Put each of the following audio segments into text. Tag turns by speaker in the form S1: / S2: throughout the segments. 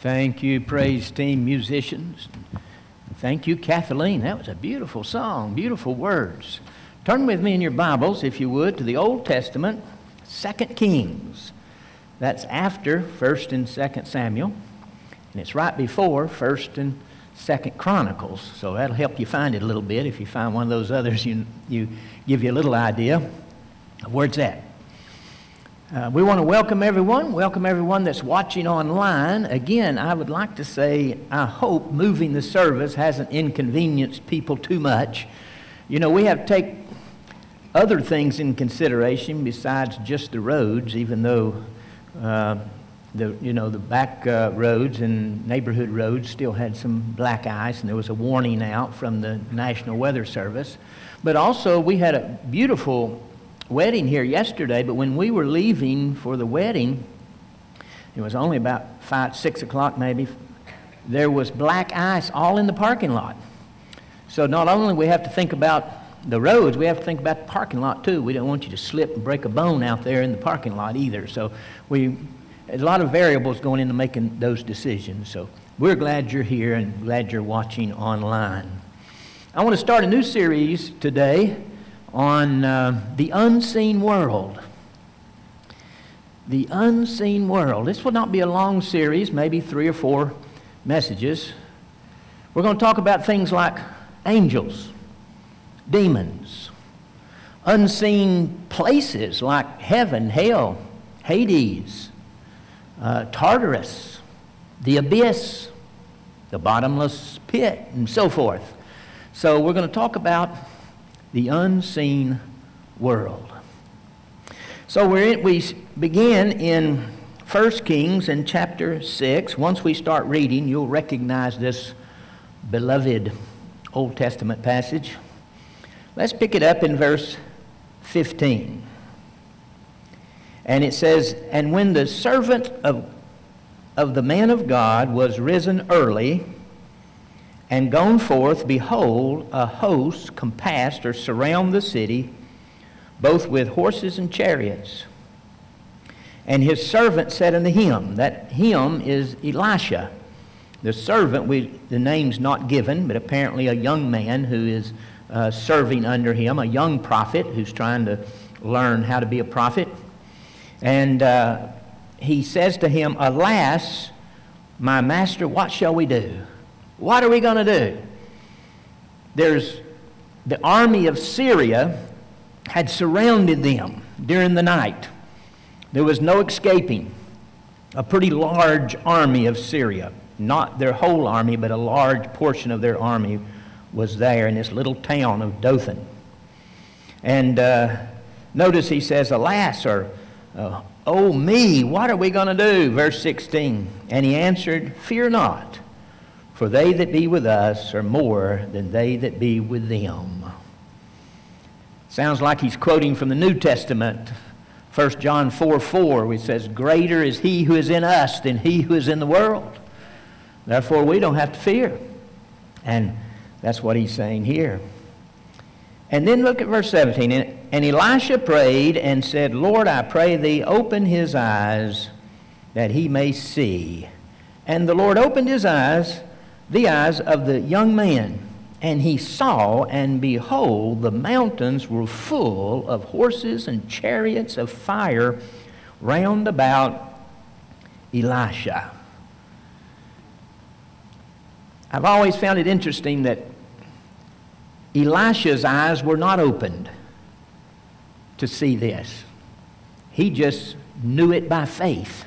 S1: Thank you, praise team musicians. Thank you, Kathleen. That was a beautiful song, beautiful words. Turn with me in your Bibles, if you would, to the Old Testament, 2 Kings. That's after 1st and 2nd Samuel, and it's right before 1st and 2nd Chronicles. So that'll help you find it a little bit. If you find one of those others, you, you give you a little idea of where it's at. Uh, we want to welcome everyone, welcome everyone that's watching online. Again, I would like to say, I hope moving the service hasn't inconvenienced people too much. You know, we have to take other things in consideration besides just the roads, even though uh, the, you know, the back uh, roads and neighborhood roads still had some black ice, and there was a warning out from the National Weather Service. But also, we had a beautiful wedding here yesterday, but when we were leaving for the wedding, it was only about five, six o'clock maybe, there was black ice all in the parking lot. So not only we have to think about the roads, we have to think about the parking lot too. We don't want you to slip and break a bone out there in the parking lot either. So we, a lot of variables going into making those decisions. So we're glad you're here and glad you're watching online. I want to start a new series today on uh, the unseen world. The unseen world. This will not be a long series, maybe three or four messages. We're going to talk about things like angels, demons, unseen places like heaven, hell, Hades, uh, Tartarus, the abyss, the bottomless pit, and so forth. So we're going to talk about the unseen world. So we we begin in 1 Kings in chapter 6. Once we start reading, you'll recognize this beloved Old Testament passage. Let's pick it up in verse 15. And it says, And when the servant of, of the man of God was risen early, and gone forth, behold, a host compassed or surround the city, both with horses and chariots. And his servant said unto him, that him is Elisha. The servant, we, the name's not given, but apparently a young man who is uh, serving under him, a young prophet who's trying to learn how to be a prophet. And uh, he says to him, Alas, my master, what shall we do? What are we going to do? There's the army of Syria had surrounded them during the night. There was no escaping. A pretty large army of Syria, not their whole army, but a large portion of their army was there in this little town of Dothan. And uh, notice he says, Alas, or oh me, what are we going to do? Verse 16. And he answered, Fear not. For they that be with us are more than they that be with them. Sounds like he's quoting from the New Testament. 1 John 4 4, which says, Greater is he who is in us than he who is in the world. Therefore, we don't have to fear. And that's what he's saying here. And then look at verse 17. And Elisha prayed and said, Lord, I pray thee, open his eyes that he may see. And the Lord opened his eyes the eyes of the young man. And he saw, and behold, the mountains were full of horses and chariots of fire round about Elisha. I've always found it interesting that Elisha's eyes were not opened to see this. He just knew it by faith.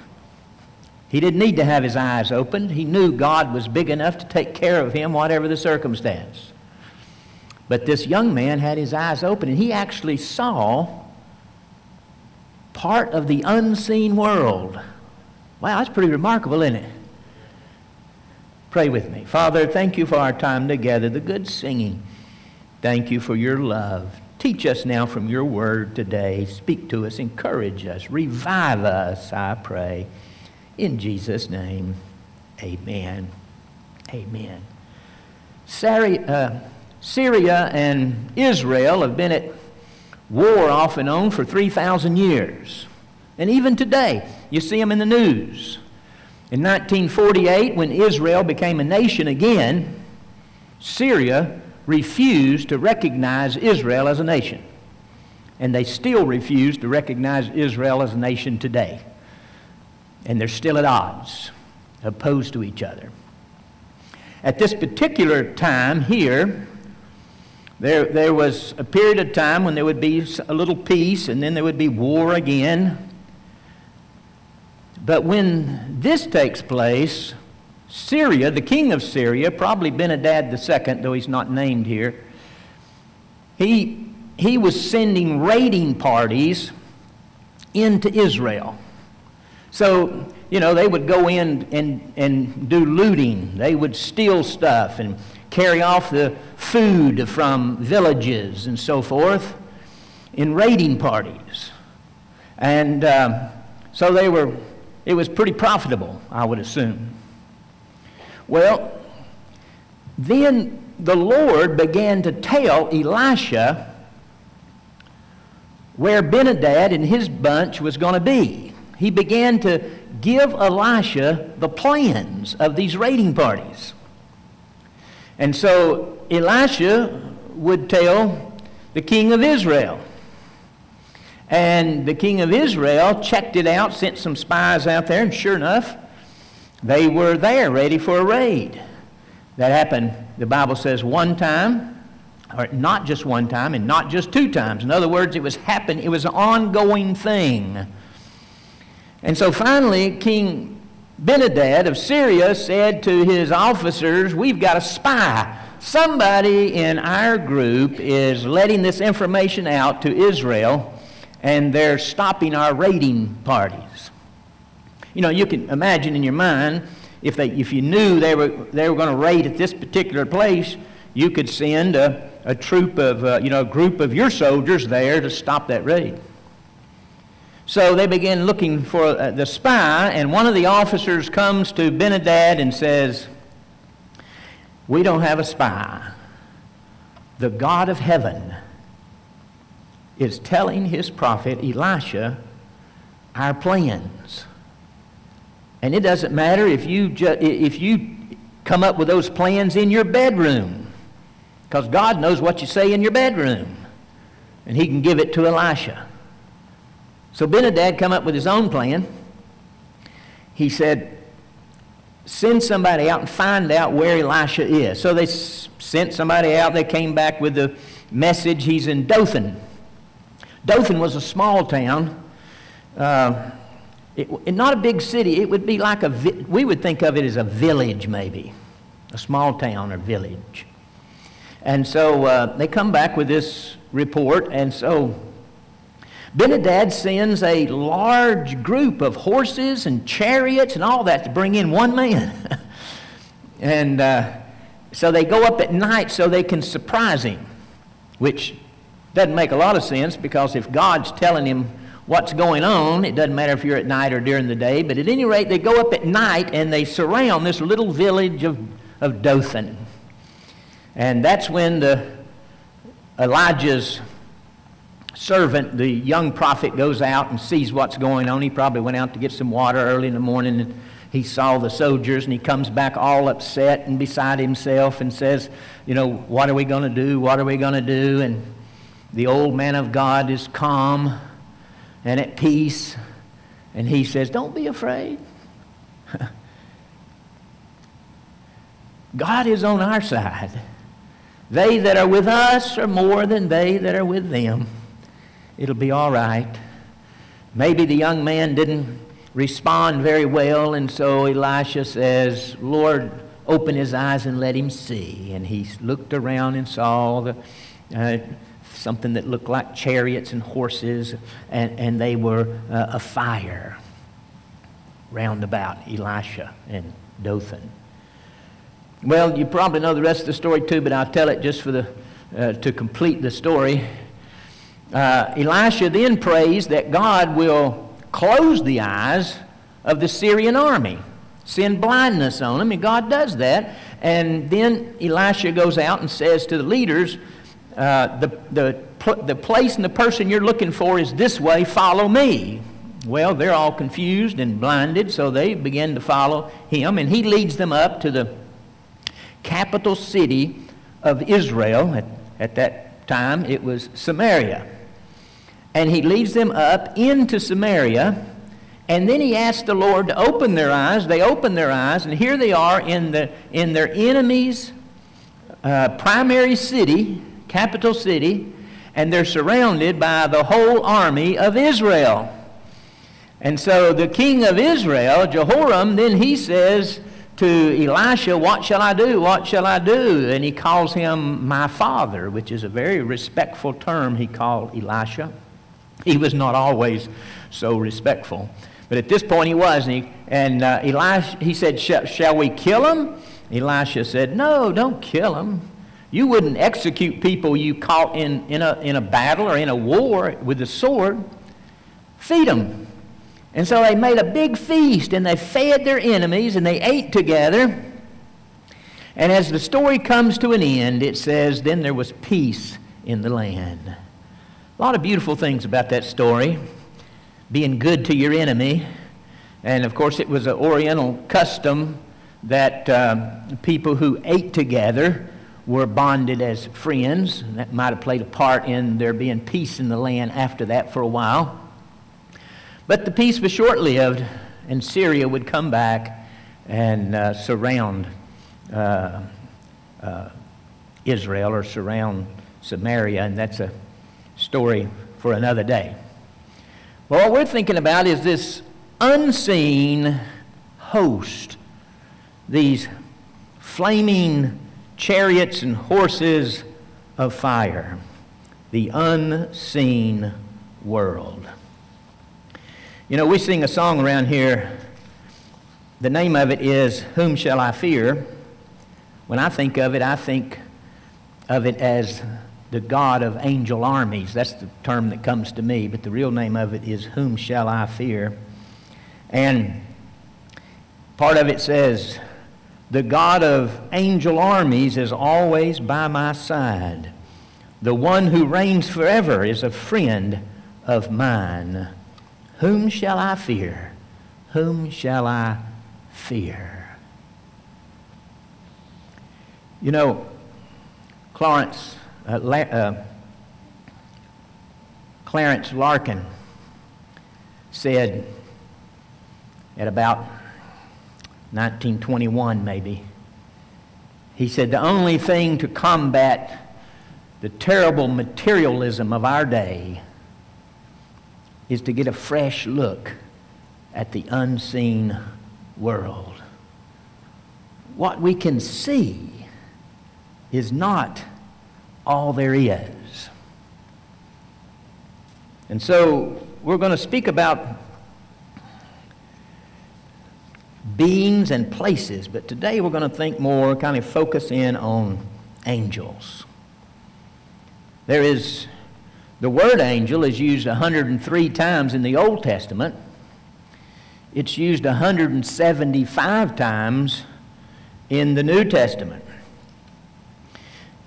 S1: He didn't need to have his eyes opened. He knew God was big enough to take care of him, whatever the circumstance. But this young man had his eyes open, and he actually saw part of the unseen world. Wow, that's pretty remarkable, isn't it? Pray with me. Father, thank you for our time together, the good singing. Thank you for your love. Teach us now from your word today. Speak to us, encourage us, revive us, I pray. In Jesus' name, amen. Amen. Uh, Syria and Israel have been at war off and on for 3,000 years. And even today, you see them in the news. In 1948, when Israel became a nation again, Syria refused to recognize Israel as a nation. And they still refuse to recognize Israel as a nation today. And they're still at odds, opposed to each other. At this particular time here, there, there was a period of time when there would be a little peace and then there would be war again. But when this takes place, Syria, the king of Syria, probably Benadad II, though he's not named here, he, he was sending raiding parties into Israel. So, you know, they would go in and, and do looting. They would steal stuff and carry off the food from villages and so forth in raiding parties. And uh, so they were, it was pretty profitable, I would assume. Well, then the Lord began to tell Elisha where Benadad and his bunch was going to be. He began to give Elisha the plans of these raiding parties. And so Elisha would tell the king of Israel. And the king of Israel checked it out, sent some spies out there, and sure enough, they were there ready for a raid. That happened, the Bible says, one time, or not just one time, and not just two times. In other words, it was happen, it was an ongoing thing. And so finally, King Benadad of Syria said to his officers, We've got a spy. Somebody in our group is letting this information out to Israel, and they're stopping our raiding parties. You know, you can imagine in your mind if, they, if you knew they were, they were going to raid at this particular place, you could send a, a troop of, uh, you know, a group of your soldiers there to stop that raid. So they begin looking for uh, the spy, and one of the officers comes to Benadad and says, We don't have a spy. The God of heaven is telling his prophet Elisha our plans. And it doesn't matter if you, ju- if you come up with those plans in your bedroom, because God knows what you say in your bedroom, and He can give it to Elisha. So Benadad come up with his own plan. He said, send somebody out and find out where Elisha is. So they sent somebody out. They came back with the message he's in Dothan. Dothan was a small town. Uh, it, it, not a big city. It would be like a, vi- we would think of it as a village maybe, a small town or village. And so uh, they come back with this report, and so Benadad sends a large group of horses and chariots and all that to bring in one man. and uh, so they go up at night so they can surprise him, which doesn't make a lot of sense because if God's telling him what's going on. It doesn't matter if you're at night or during the day, but at any rate, they go up at night and they surround this little village of, of Dothan. And that's when the Elijah's servant, the young prophet, goes out and sees what's going on. He probably went out to get some water early in the morning and he saw the soldiers and he comes back all upset and beside himself and says, You know, what are we going to do? What are we going to do? And the old man of God is calm and at peace. And he says, Don't be afraid. God is on our side. They that are with us are more than they that are with them. It'll be all right. Maybe the young man didn't respond very well, and so Elisha says, Lord, open his eyes and let him see. And he looked around and saw the. Uh, something that looked like chariots and horses, and, and they were uh, afire round about Elisha and Dothan. Well, you probably know the rest of the story too, but I'll tell it just for the, uh, to complete the story. Uh, Elisha then prays that God will close the eyes of the Syrian army, send blindness on them, and God does that. And then Elisha goes out and says to the leaders, uh, the, the, the place and the person you're looking for is this way, follow me. well, they're all confused and blinded, so they begin to follow him, and he leads them up to the capital city of Israel. At, at that time, it was Samaria. And he leads them up into Samaria, and then he asks the Lord to open their eyes. They open their eyes, and here they are in, the, in their enemy's uh, primary city, capital city, and they're surrounded by the whole army of Israel. And so the king of Israel, Jehoram, then he says to Elisha, What shall I do? What shall I do? And he calls him my father, which is a very respectful term he called Elisha. He was not always so respectful. But at this point he was. And, he, and uh, Elisha, he said, Shall we kill him? Elisha said, No, don't kill him. You wouldn't execute people you caught in, in, a, in a battle or in a war with a sword. Feed them. And so they made a big feast and they fed their enemies and they ate together. And as the story comes to an end, it says, Then there was peace in the land. Lot of beautiful things about that story. Being good to your enemy. And of course, it was an Oriental custom that um, people who ate together were bonded as friends. And that might have played a part in there being peace in the land after that for a while. But the peace was short lived, and Syria would come back and uh, surround uh, uh, Israel or surround Samaria, and that's a story for another day. Well, what we're thinking about is this unseen host, these flaming chariots and horses of fire, the unseen world. You know, we sing a song around here. The name of it is Whom Shall I Fear? When I think of it, I think of it as the God of angel armies. That's the term that comes to me, but the real name of it is Whom Shall I Fear? And part of it says, The God of angel armies is always by my side. The one who reigns forever is a friend of mine. Whom shall I fear? Whom shall I fear? You know, Clarence, uh, La- uh, Clarence Larkin said at about 1921, maybe, he said, The only thing to combat the terrible materialism of our day is to get a fresh look at the unseen world. What we can see is not all there is. And so we're going to speak about beings and places, but today we're going to think more, kind of focus in on angels. There is the word angel is used 103 times in the Old Testament. It's used 175 times in the New Testament.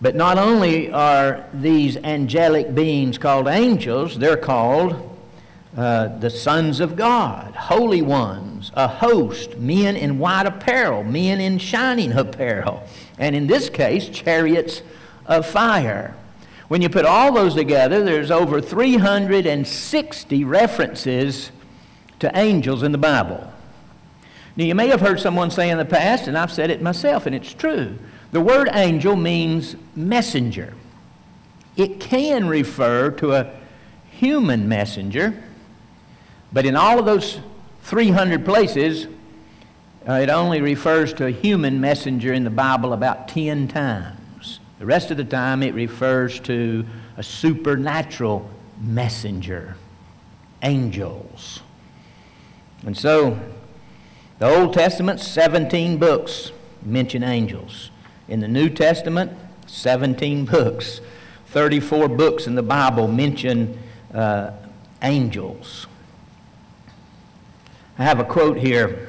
S1: But not only are these angelic beings called angels, they're called uh, the sons of God, holy ones, a host, men in white apparel, men in shining apparel, and in this case, chariots of fire. When you put all those together, there's over 360 references to angels in the Bible. Now, you may have heard someone say in the past, and I've said it myself, and it's true. The word angel means messenger. It can refer to a human messenger, but in all of those 300 places, uh, it only refers to a human messenger in the Bible about 10 times. The rest of the time, it refers to a supernatural messenger, angels. And so, the Old Testament, 17 books mention angels. In the New Testament, 17 books. 34 books in the Bible mention uh, angels. I have a quote here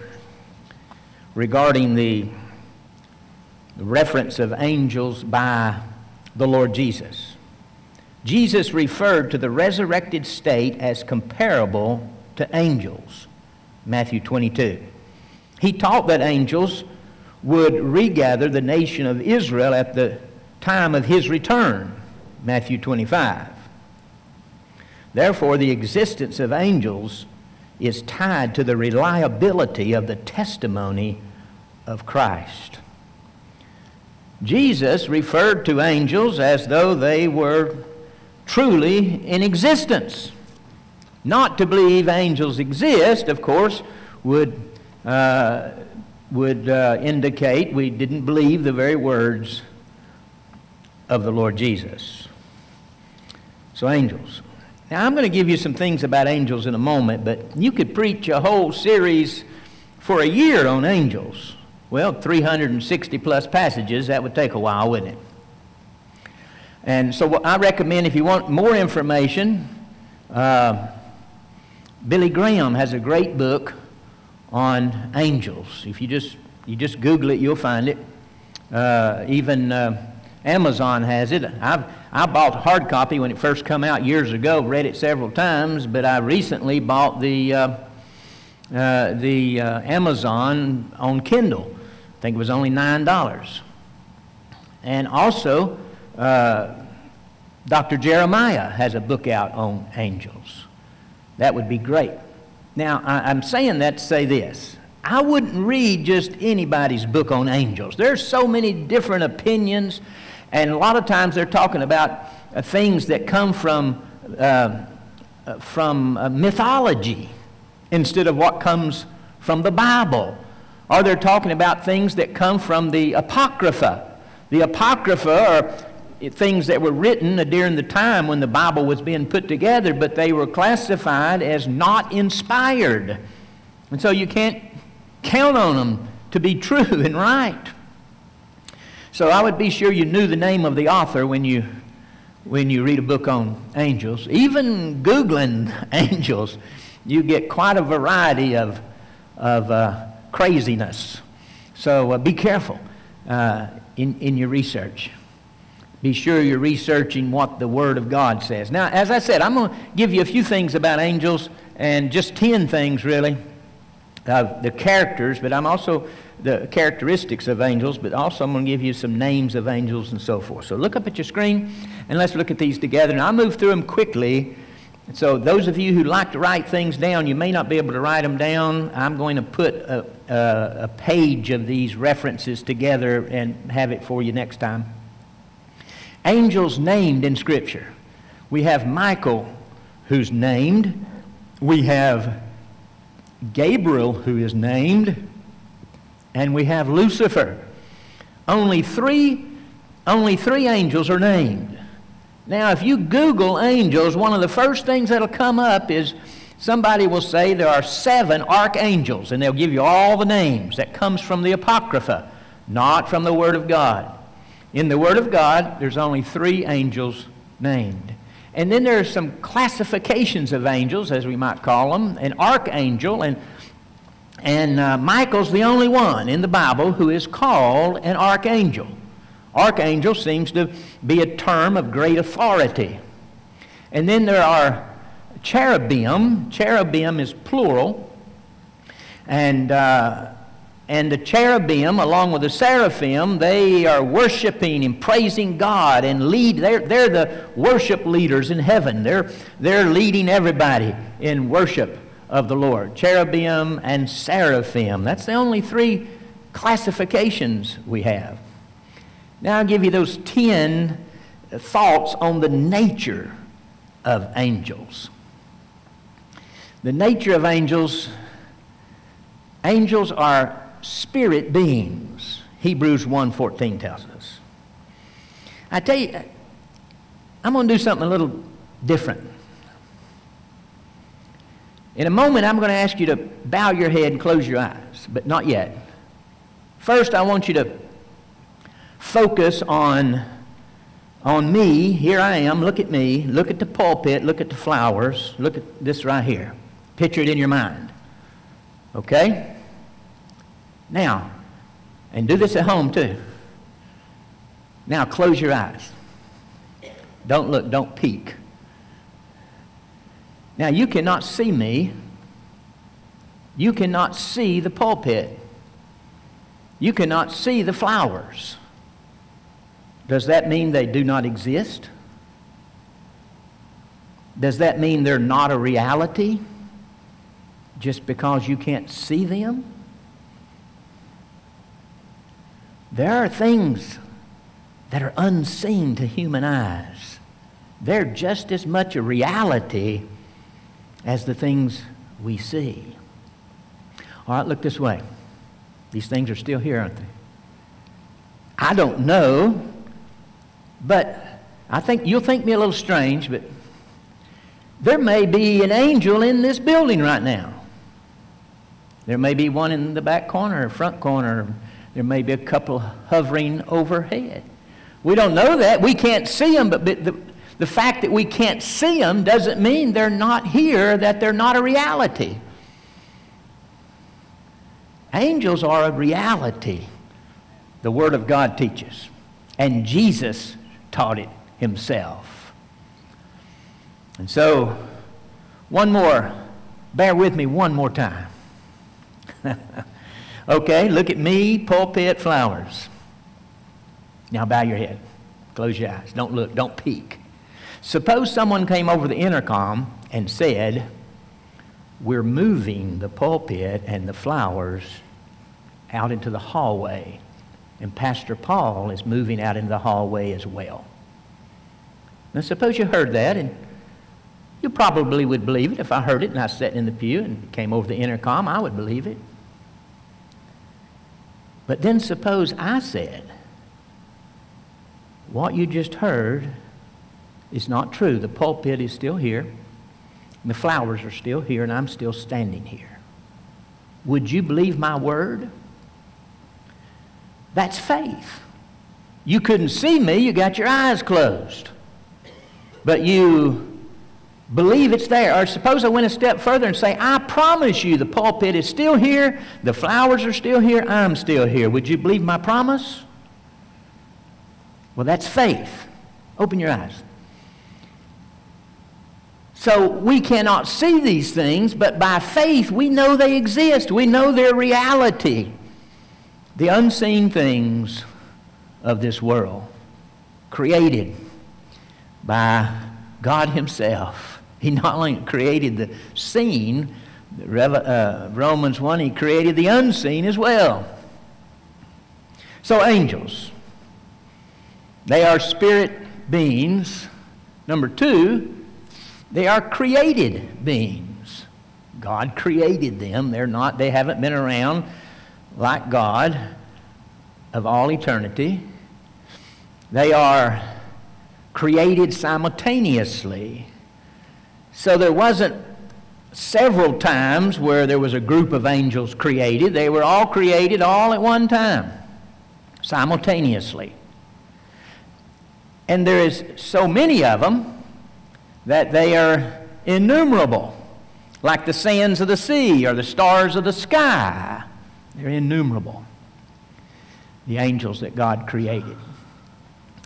S1: regarding the the reference of angels by the Lord Jesus. Jesus referred to the resurrected state as comparable to angels, Matthew 22. He taught that angels would regather the nation of Israel at the time of his return, Matthew 25. Therefore, the existence of angels is tied to the reliability of the testimony of Christ. Jesus referred to angels as though they were truly in existence. Not to believe angels exist, of course, would, uh, would uh, indicate we didn't believe the very words of the Lord Jesus. So, angels. Now, I'm going to give you some things about angels in a moment, but you could preach a whole series for a year on angels. Well, 360 plus passages, that would take a while, wouldn't it? And so, I recommend if you want more information, uh, Billy Graham has a great book on angels. If you just you just Google it, you'll find it. Uh, even uh, Amazon has it. I've I bought a hard copy when it first come out years ago. Read it several times, but I recently bought the uh, uh, the uh, Amazon on Kindle. I think it was only nine dollars. And also, uh, Dr. Jeremiah has a book out on angels. That would be great. Now, I, I'm saying that to say this. I wouldn't read just anybody's book on angels. There's so many different opinions and a lot of times they're talking about uh, things that come from, uh, uh, from uh, mythology instead of what comes from the Bible. Or they're talking about things that come from the Apocrypha. The Apocrypha things that were written during the time when the Bible was being put together, but they were classified as not inspired. And so you can't count on them to be true and right. So I would be sure you knew the name of the author when you, when you read a book on angels. Even Googling angels, you get quite a variety of, of uh, craziness. So uh, be careful uh, in, in your research. Be sure you're researching what the Word of God says. Now, as I said, I'm going to give you a few things about angels and just 10 things really, uh, the characters, but I'm also the characteristics of angels, but also I'm going to give you some names of angels and so forth. So look up at your screen and let's look at these together. And I'll move through them quickly. So those of you who like to write things down, you may not be able to write them down. I'm going to put a, a, a page of these references together and have it for you next time. Angels named in Scripture. We have Michael, who's named. We have Gabriel, who is named and we have Lucifer. Only three, only three angels are named. Now, if you Google angels, one of the first things that'll come up is somebody will say there are seven archangels, and they'll give you all the names. That comes from the Apocrypha, not from the Word of God. In the Word of God, there's only three angels named. And then there are some classifications of angels, as we might call them an archangel, and and uh, Michael's the only one in the Bible who is called an archangel. Archangel seems to be a term of great authority. And then there are cherubim. Cherubim is plural. And, uh, and the cherubim, along with the seraphim, they are worshiping and praising God and lead. They're, they're the worship leaders in heaven. They're, they're leading everybody in worship of the Lord cherubim and seraphim. That's the only three classifications we have. Now I'll give you those 10 thoughts on the nature of angels. The nature of angels, angels are spirit beings. Hebrews 1:14 tells us. I tell you, I'm going to do something a little different. In a moment, I'm going to ask you to bow your head and close your eyes, but not yet. First, I want you to focus on, on me. Here I am. Look at me. Look at the pulpit. Look at the flowers. Look at this right here. Picture it in your mind. Okay? Now, and do this at home too. Now, close your eyes. Don't look, don't peek. Now, you cannot see me, You cannot see the pulpit. You cannot see the flowers. Does that mean they do not exist? Does that mean they're not a reality just because you can't see them? There are things that are unseen to human eyes. They're just as much a reality as the things we see. All right, look this way. These things are still here, aren't they? I don't know, but I think you'll think me a little strange, but there may be an angel in this building right now. There may be one in the back corner, front corner. There may be a couple hovering overhead. We don't know that. We can't see them, but the, the fact that we can't see them doesn't mean they're not here, that they're not a reality. Angels are a reality, the Word of God teaches. And Jesus taught it himself. And so, one more, bear with me one more time. okay, look at me, pulpit flowers. Now bow your head. Close your eyes. Don't look. Don't peek. Suppose someone came over the intercom and said, We're moving the pulpit and the flowers out into the hallway. And Pastor Paul is moving out into the hallway as well. Now, suppose you heard that, and you probably would believe it. If I heard it and I sat in the pew and came over the intercom, I would believe it. But then suppose I said, what you just heard is not true. The pulpit is still here, the flowers are still here, and I'm still standing here. Would you believe my word? That's faith. You couldn't see me, you got your eyes closed. But you believe it's there. Or suppose I went a step further and say, I promise you the pulpit is still here, the flowers are still here, I'm still here. Would you believe my promise? Well, that's faith. Open your eyes. So we cannot see these things, but by faith we know they exist. We know their reality the unseen things of this world, created by God Himself. He not only created the seen, uh, Romans 1, He created the unseen as well. So, angels, they are spirit beings. Number two, they are created beings. God created them. They're not, they haven't been around like God of all eternity. They are created simultaneously. So there wasn't several times where there was a group of angels created. They were all created all at one time, simultaneously. And there is so many of them that they are innumerable, like the sands of the sea or the stars of the sky. They're innumerable. The angels that God created.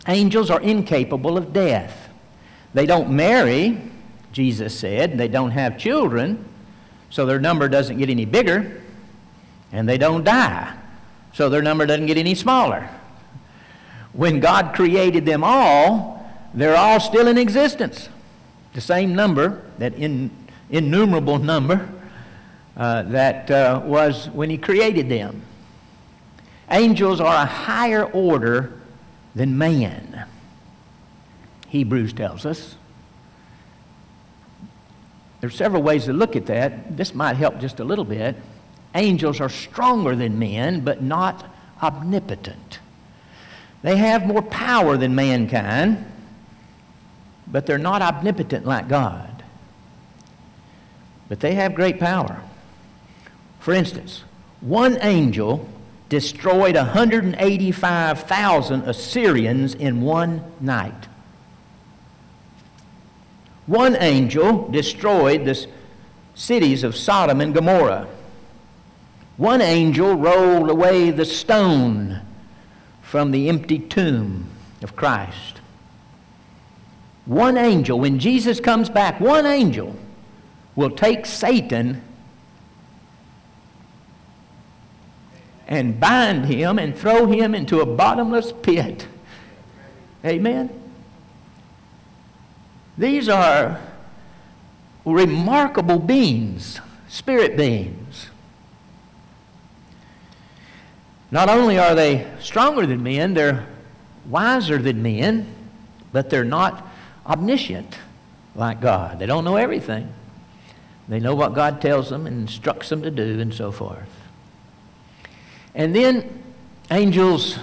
S1: Angels are incapable of death. They don't marry, Jesus said. They don't have children, so their number doesn't get any bigger. And they don't die, so their number doesn't get any smaller. When God created them all, they're all still in existence. The same number, that in, innumerable number, uh, that uh, was when he created them. Angels are a higher order than man, Hebrews tells us. There are several ways to look at that. This might help just a little bit. Angels are stronger than men, but not omnipotent. They have more power than mankind, but they're not omnipotent like God. But they have great power. For instance, one angel destroyed 185,000 Assyrians in one night. One angel destroyed the cities of Sodom and Gomorrah. One angel rolled away the stone from the empty tomb of Christ. One angel, when Jesus comes back, one angel will take Satan and bind him and throw him into a bottomless pit. Amen? These are remarkable beings, spirit beings. Not only are they stronger than men, they're wiser than men, but they're not omniscient like God. They don't know everything. They know what God tells them and instructs them to do and so forth. And then angels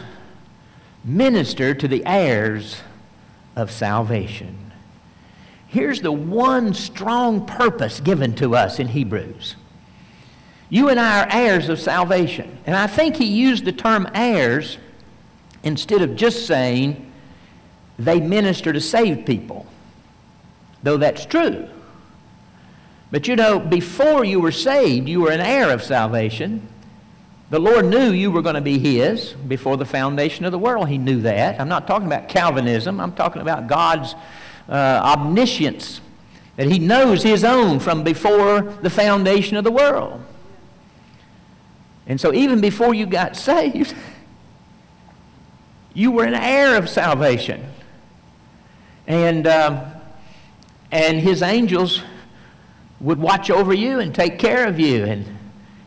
S1: minister to the heirs of salvation. Here's the one strong purpose given to us in Hebrews. You and I are heirs of salvation. And I think he used the term heirs instead of just saying they minister to saved people, though that's true. But you know, before you were saved, you were an heir of salvation. The Lord knew you were going to be His before the foundation of the world. He knew that. I'm not talking about Calvinism, I'm talking about God's uh, omniscience, that He knows His own from before the foundation of the world. And so, even before you got saved, you were an heir of salvation. And, um, and His angels would watch over you and take care of you and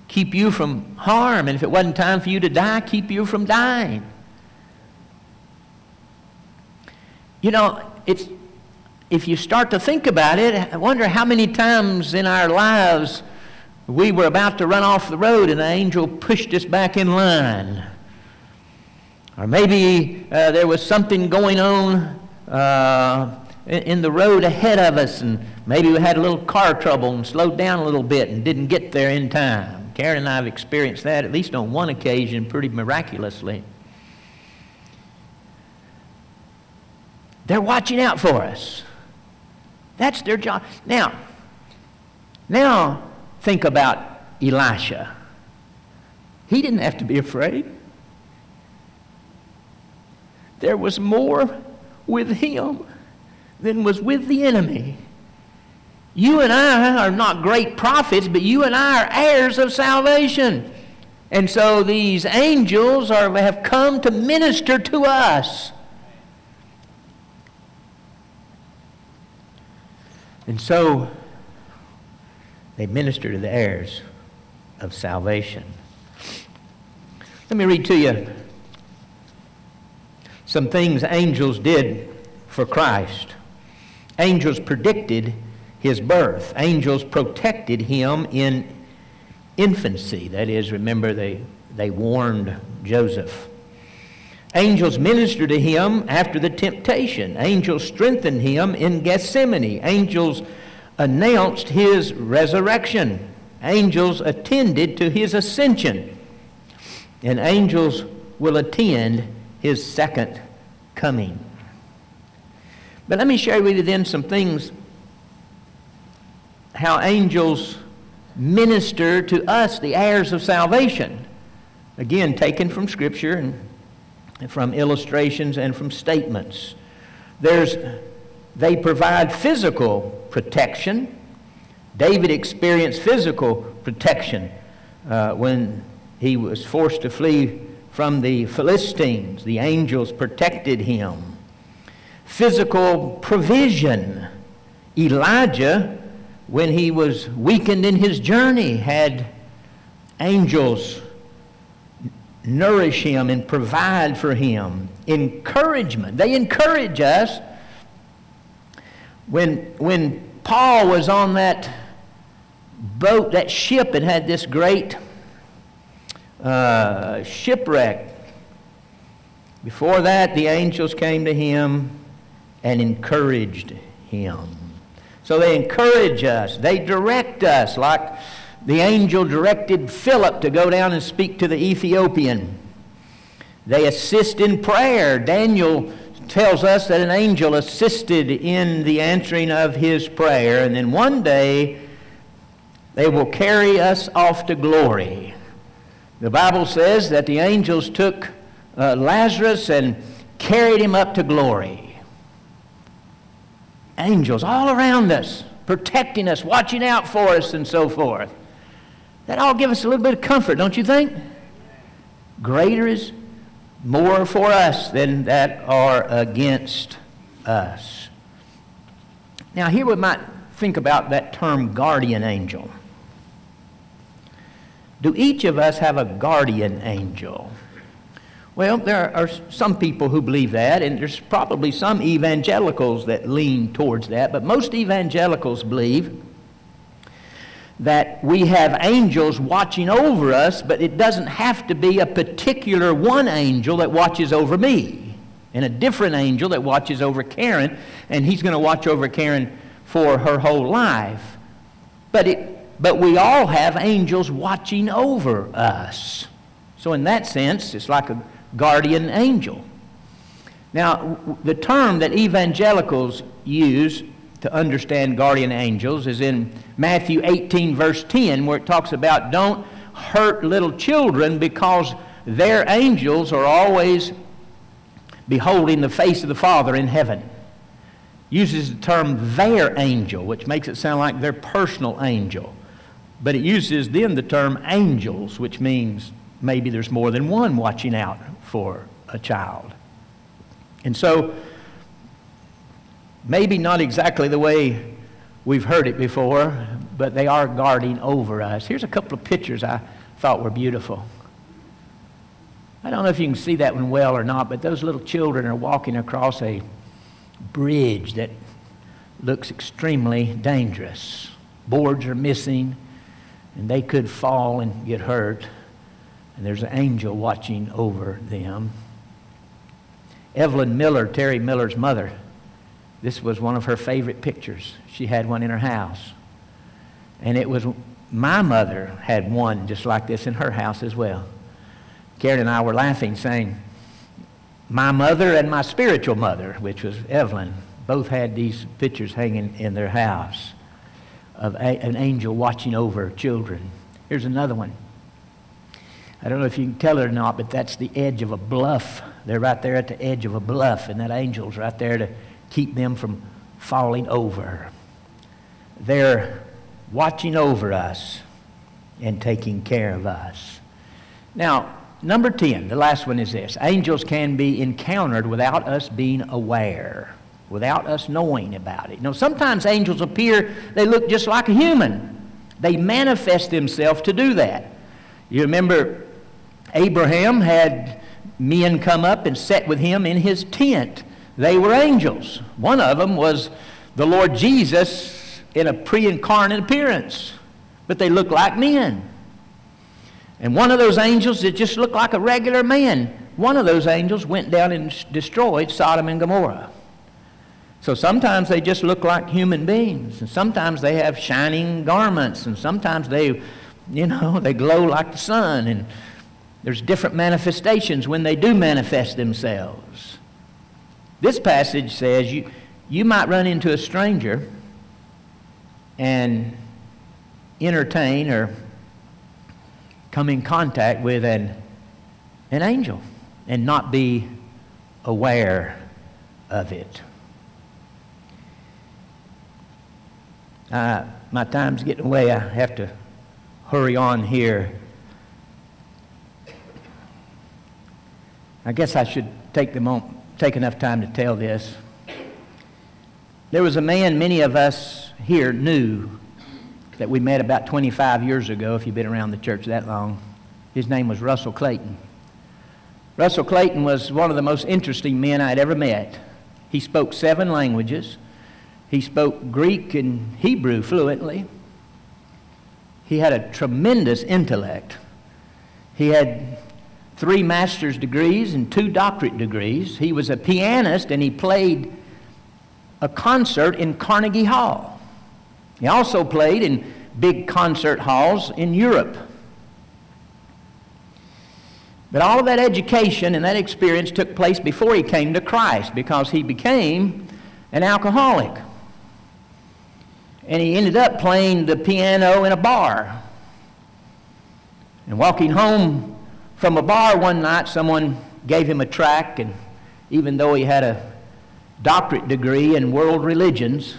S1: keep you from harm. And if it wasn't time for you to die, keep you from dying. You know, it's, if you start to think about it, I wonder how many times in our lives we were about to run off the road and an angel pushed us back in line. Or maybe uh, there was something going on uh, in the road ahead of us, and maybe we had a little car trouble and slowed down a little bit and didn't get there in time. Karen and I have experienced that at least on one occasion pretty miraculously. They're watching out for us. That's their job. Now, now think about Elisha. He didn't have to be afraid. There was more with him than was with the enemy. You and I are not great prophets, but you and I are heirs of salvation. And so these angels are, have come to minister to us. And so they minister to the heirs of salvation. Let me read to you some things angels did for Christ. Angels predicted his birth. Angels protected him in infancy. That is, remember, they, they warned Joseph. Angels ministered to him after the temptation. Angels strengthened him in Gethsemane. Angels announced his resurrection. Angels attended to his ascension. And angels will attend his second coming. But let me share with you then some things how angels minister to us, the heirs of salvation. Again, taken from Scripture and from illustrations and from statements. There's, they provide physical protection. David experienced physical protection uh, when he was forced to flee from the Philistines. The angels protected him physical provision. Elijah, when he was weakened in his journey, had angels nourish him and provide for him. Encouragement. They encourage us. When, when Paul was on that boat, that ship, and had this great uh, shipwreck, before that, the angels came to him and encouraged him. So they encourage us, they direct us, like the angel directed Philip to go down and speak to the Ethiopian. They assist in prayer. Daniel tells us that an angel assisted in the answering of his prayer, and then one day they will carry us off to glory. The Bible says that the angels took uh, Lazarus and carried him up to glory angels all around us, protecting us, watching out for us, and so forth. That all give us a little bit of comfort, don't you think? greater is more for us than that are against us. Now, here we might think about that term guardian angel. Do each of us have a guardian angel? Well, there are some people who believe that, and there's probably some evangelicals that lean towards that, but most evangelicals believe that we have angels watching over us, but it doesn't have to be a particular one angel that watches over me, and a different angel that watches over Karen, and he's going to watch over Karen for her whole life. But, it, but we all have angels watching over us. So, in that sense, it's like a guardian angel. Now, the term that evangelicals use to understand guardian angels is in Matthew 18, verse 10, where it talks about don't hurt little children because their angels are always beholding the face of the Father in heaven. Uses the term their angel, which makes it sound like their personal angel. But it uses then the term angels, which means maybe there's more than one watching out for a child. And so, maybe not exactly the way we've heard it before, but they are guarding over us. Here's a couple of pictures I thought were beautiful. I don't know if you can see that one well or not, but those little children are walking across a bridge that looks extremely dangerous. Boards are missing, and they could fall and get hurt and there's an angel watching over them. Evelyn Miller, Terry Miller's mother, this was one of her favorite pictures. She had one in her house. And it was my mother had one just like this in her house as well. Karen and I were laughing, saying, My mother and my spiritual mother, which was Evelyn, both had these pictures hanging in their house of a, an angel watching over children. Here's another one. I don't know if you can tell it or not, but that's the edge of a bluff. They're right there at the edge of a bluff, and that angel's right there to keep them from falling over. They're watching over us and taking care of us. Now, number 10, the last one is this angels can be encountered without us being aware, without us knowing about it. Know, sometimes angels appear, they look just like a human, they manifest themselves to do that. You remember Abraham had men come up and sit with him in his tent. They were angels. One of them was the Lord Jesus in a pre incarnate appearance, but they looked like men. And one of those angels that just looked like a regular man, one of those angels went down and destroyed Sodom and Gomorrah. So sometimes they just look like human beings, and sometimes they have shining garments, and sometimes they, you know, they glow like the sun, and there's different manifestations when they do manifest themselves. This passage says you, you might run into a stranger and entertain or come in contact with an, an angel and not be aware of it. Uh, my time's getting away. I have to hurry on here. I guess I should take, the moment, take enough time to tell this. There was a man many of us here knew that we met about 25 years ago, if you've been around the church that long. His name was Russell Clayton. Russell Clayton was one of the most interesting men I'd ever met. He spoke seven languages. He spoke Greek and Hebrew fluently. He had a tremendous intellect. He had three master's degrees and two doctorate degrees. He was a pianist and he played a concert in Carnegie Hall. He also played in big concert halls in Europe. But all of that education and that experience took place before he came to Christ because he became an alcoholic. And he ended up playing the piano in a bar. And walking home from a bar one night, someone gave him a tract, and even though he had a doctorate degree in world religions,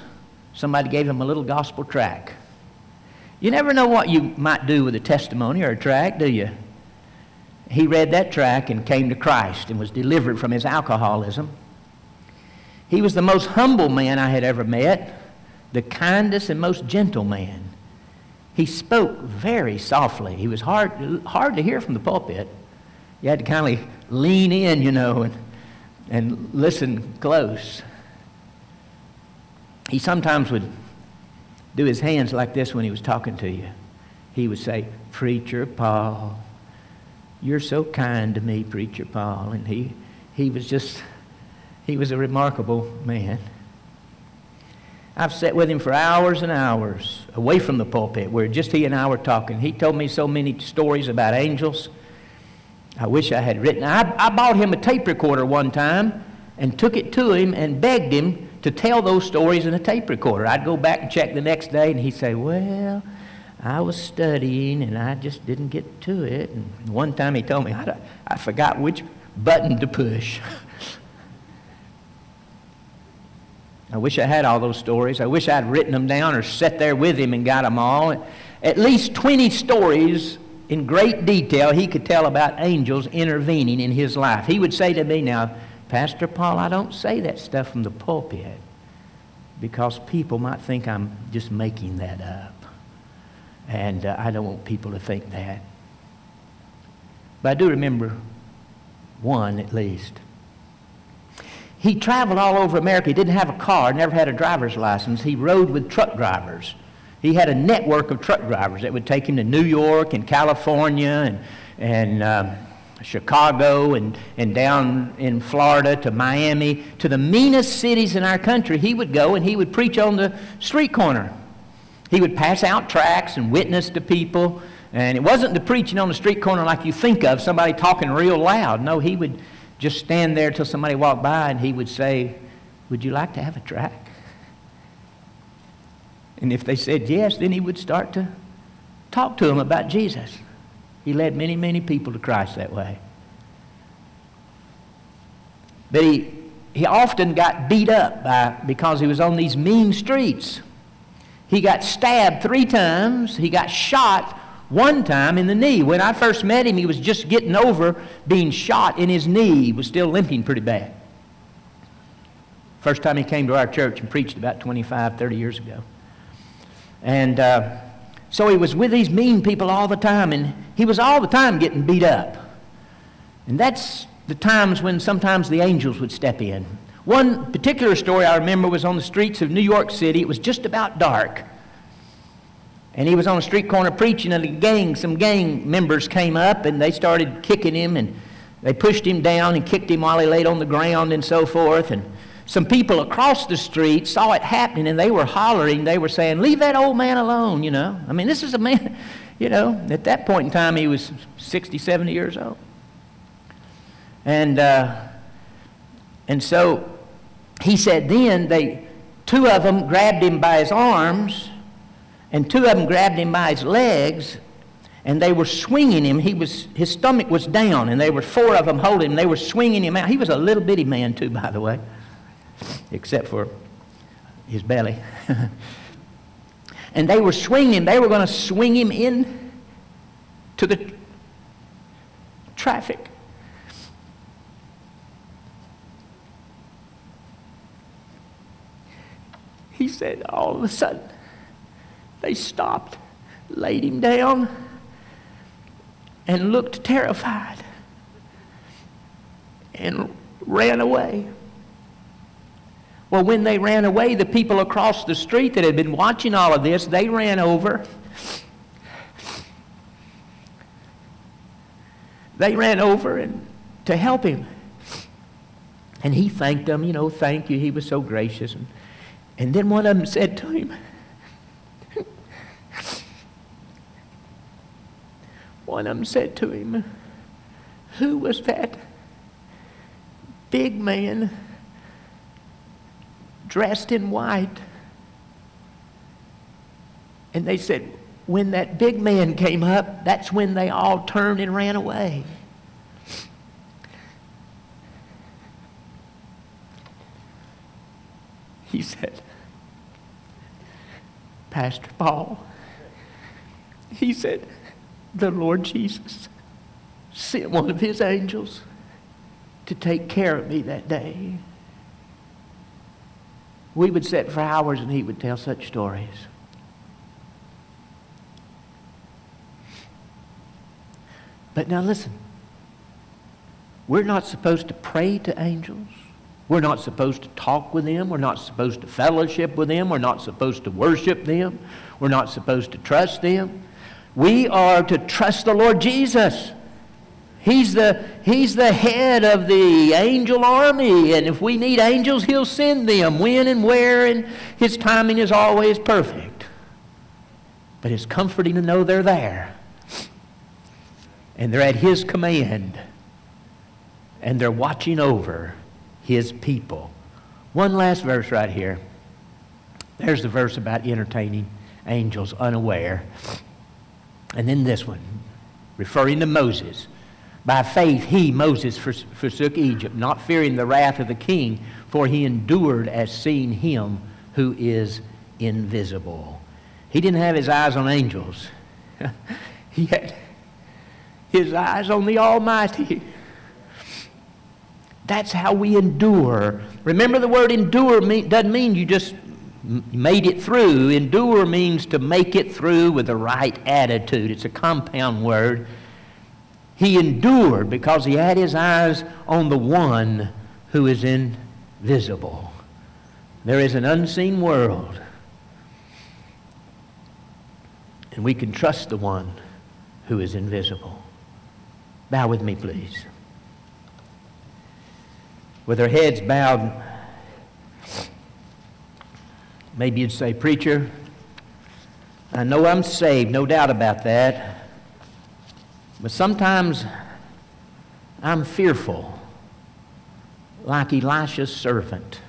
S1: somebody gave him a little gospel tract. You never know what you might do with a testimony or a tract, do you? he read that track and came to Christ and was delivered from his alcoholism. He was the most humble man I had ever met, the kindest and most gentle man. He spoke very softly. He was hard, hard to hear from the pulpit. You had to kind of lean in, you know, and, and listen close. He sometimes would do his hands like this when he was talking to you. He would say, Preacher Paul, you're so kind to me, Preacher Paul. And he, he was just, he was a remarkable man. I've sat with him for hours and hours away from the pulpit where just he and I were talking. He told me so many stories about angels. I wish I had written. I, I bought him a tape recorder one time and took it to him and begged him to tell those stories in a tape recorder. I'd go back and check the next day and he'd say, Well, I was studying and I just didn't get to it. And one time he told me I, I forgot which button to push. I wish I had all those stories. I wish I'd written them down or sat there with him and got them all. At least 20 stories in great detail he could tell about angels intervening in his life. He would say to me, Now, Pastor Paul, I don't say that stuff from the pulpit because people might think I'm just making that up. And uh, I don't want people to think that. But I do remember one at least. He traveled all over America. He didn't have a car, never had a driver's license. He rode with truck drivers. He had a network of truck drivers that would take him to New York and California and, and um, Chicago and, and down in Florida to Miami, to the meanest cities in our country. He would go and he would preach on the street corner. He would pass out tracts and witness to people. And it wasn't the preaching on the street corner like you think of, somebody talking real loud. No, he would just stand there till somebody walked by and he would say, Would you like to have a tract? And if they said yes, then he would start to talk to them about Jesus. He led many, many people to Christ that way. But he, he often got beat up by, because he was on these mean streets. He got stabbed three times. He got shot one time in the knee. When I first met him, he was just getting over being shot in his knee. He was still limping pretty bad. First time he came to our church and preached about 25, 30 years ago. And uh, so he was with these mean people all the time, and he was all the time getting beat up. And that's the times when sometimes the angels would step in. One particular story I remember was on the streets of New York City. It was just about dark. And he was on a street corner preaching, and a gang, some gang members came up and they started kicking him, and they pushed him down and kicked him while he laid on the ground and so forth. And some people across the street saw it happening and they were hollering. They were saying, Leave that old man alone, you know. I mean, this is a man, you know, at that point in time, he was 60, 70 years old. And, uh, and so he said then they, two of them grabbed him by his arms, and two of them grabbed him by his legs, and they were swinging him. He was, his stomach was down, and they were four of them holding him. They were swinging him out. He was a little bitty man, too, by the way, except for his belly. and they were swinging him. They were going to swing him in to the traffic. he said, all of a sudden, they stopped, laid him down, and looked terrified and ran away. Well, when they ran away, the people across the street that had been watching all of this, they ran over. They ran over and to help him. And he thanked them, you know, thank you. He was so gracious. And and then one of them said to him, one of them said to him, Who was that big man dressed in white? And they said, When that big man came up, that's when they all turned and ran away. He said, Pastor Paul, he said, the Lord Jesus sent one of his angels to take care of me that day. We would sit for hours and he would tell such stories. But now listen. We're not supposed to pray to angels. We're not supposed to talk with them. We're not supposed to fellowship with them. We're not supposed to worship them. We're not supposed to trust them. We are to trust the Lord Jesus. He's the, he's the head of the angel army, and if we need angels, He'll send them when and where, and His timing is always perfect. But it's comforting to know they're there, and they're at His command, and they're watching over His people. One last verse right here. There's the verse about entertaining angels unaware. And then this one, referring to Moses. By faith, he, Moses, forsook Egypt, not fearing the wrath of the king, for he endured as seeing him who is invisible. He didn't have his eyes on angels, he had his eyes on the Almighty. That's how we endure. Remember, the word endure doesn't mean you just made it through. Endure means to make it through with the right attitude. It's a compound word. He endured because he had his eyes on the one who is invisible. There is an unseen world. And we can trust the one who is invisible. Bow with me, please. With our heads bowed, maybe you'd say, Preacher, I know I'm saved, no doubt about that. But sometimes I'm fearful, like Elisha's servant.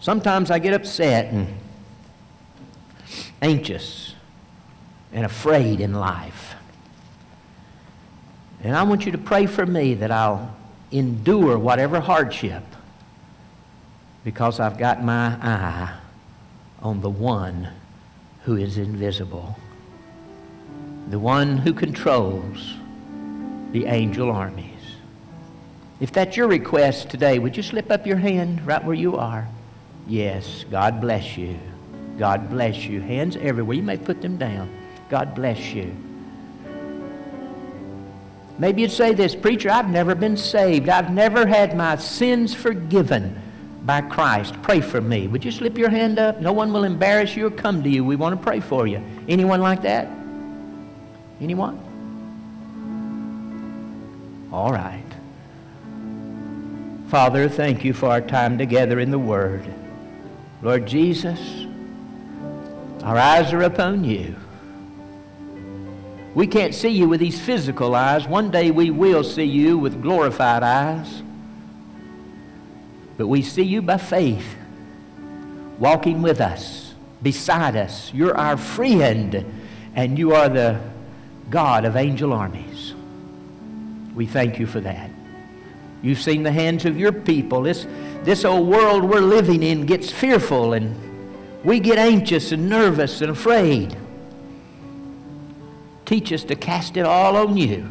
S1: Sometimes I get upset and anxious and afraid in life. And I want you to pray for me that I'll endure whatever hardship because I've got my eye on the one who is invisible the one who controls the angel armies. If that's your request today, would you slip up your hand right where you are? Yes, God bless you. God bless you. Hands everywhere. You may put them down. God bless you. Maybe you'd say this, Preacher, I've never been saved. I've never had my sins forgiven by Christ. Pray for me. Would you slip your hand up? No one will embarrass you or come to you. We want to pray for you. Anyone like that? Anyone? All right. Father, thank you for our time together in the Word. Lord Jesus, our eyes are upon you. We can't see you with these physical eyes. One day we will see you with glorified eyes. But we see you by faith, walking with us, beside us. You're our friend, and you are the God of angel armies. We thank you for that. You've seen the hands of your people. This, this old world we're living in gets fearful and we get anxious and nervous and afraid. Teach us to cast it all on you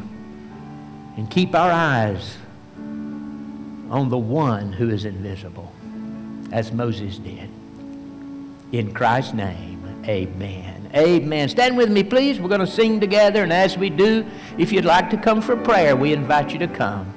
S1: and keep our eyes on the one who is invisible, as Moses did. In Christ's name, amen. Amen. Stand with me, please. We're going to sing together, and as we do, if you'd like to come for prayer, we invite you to come.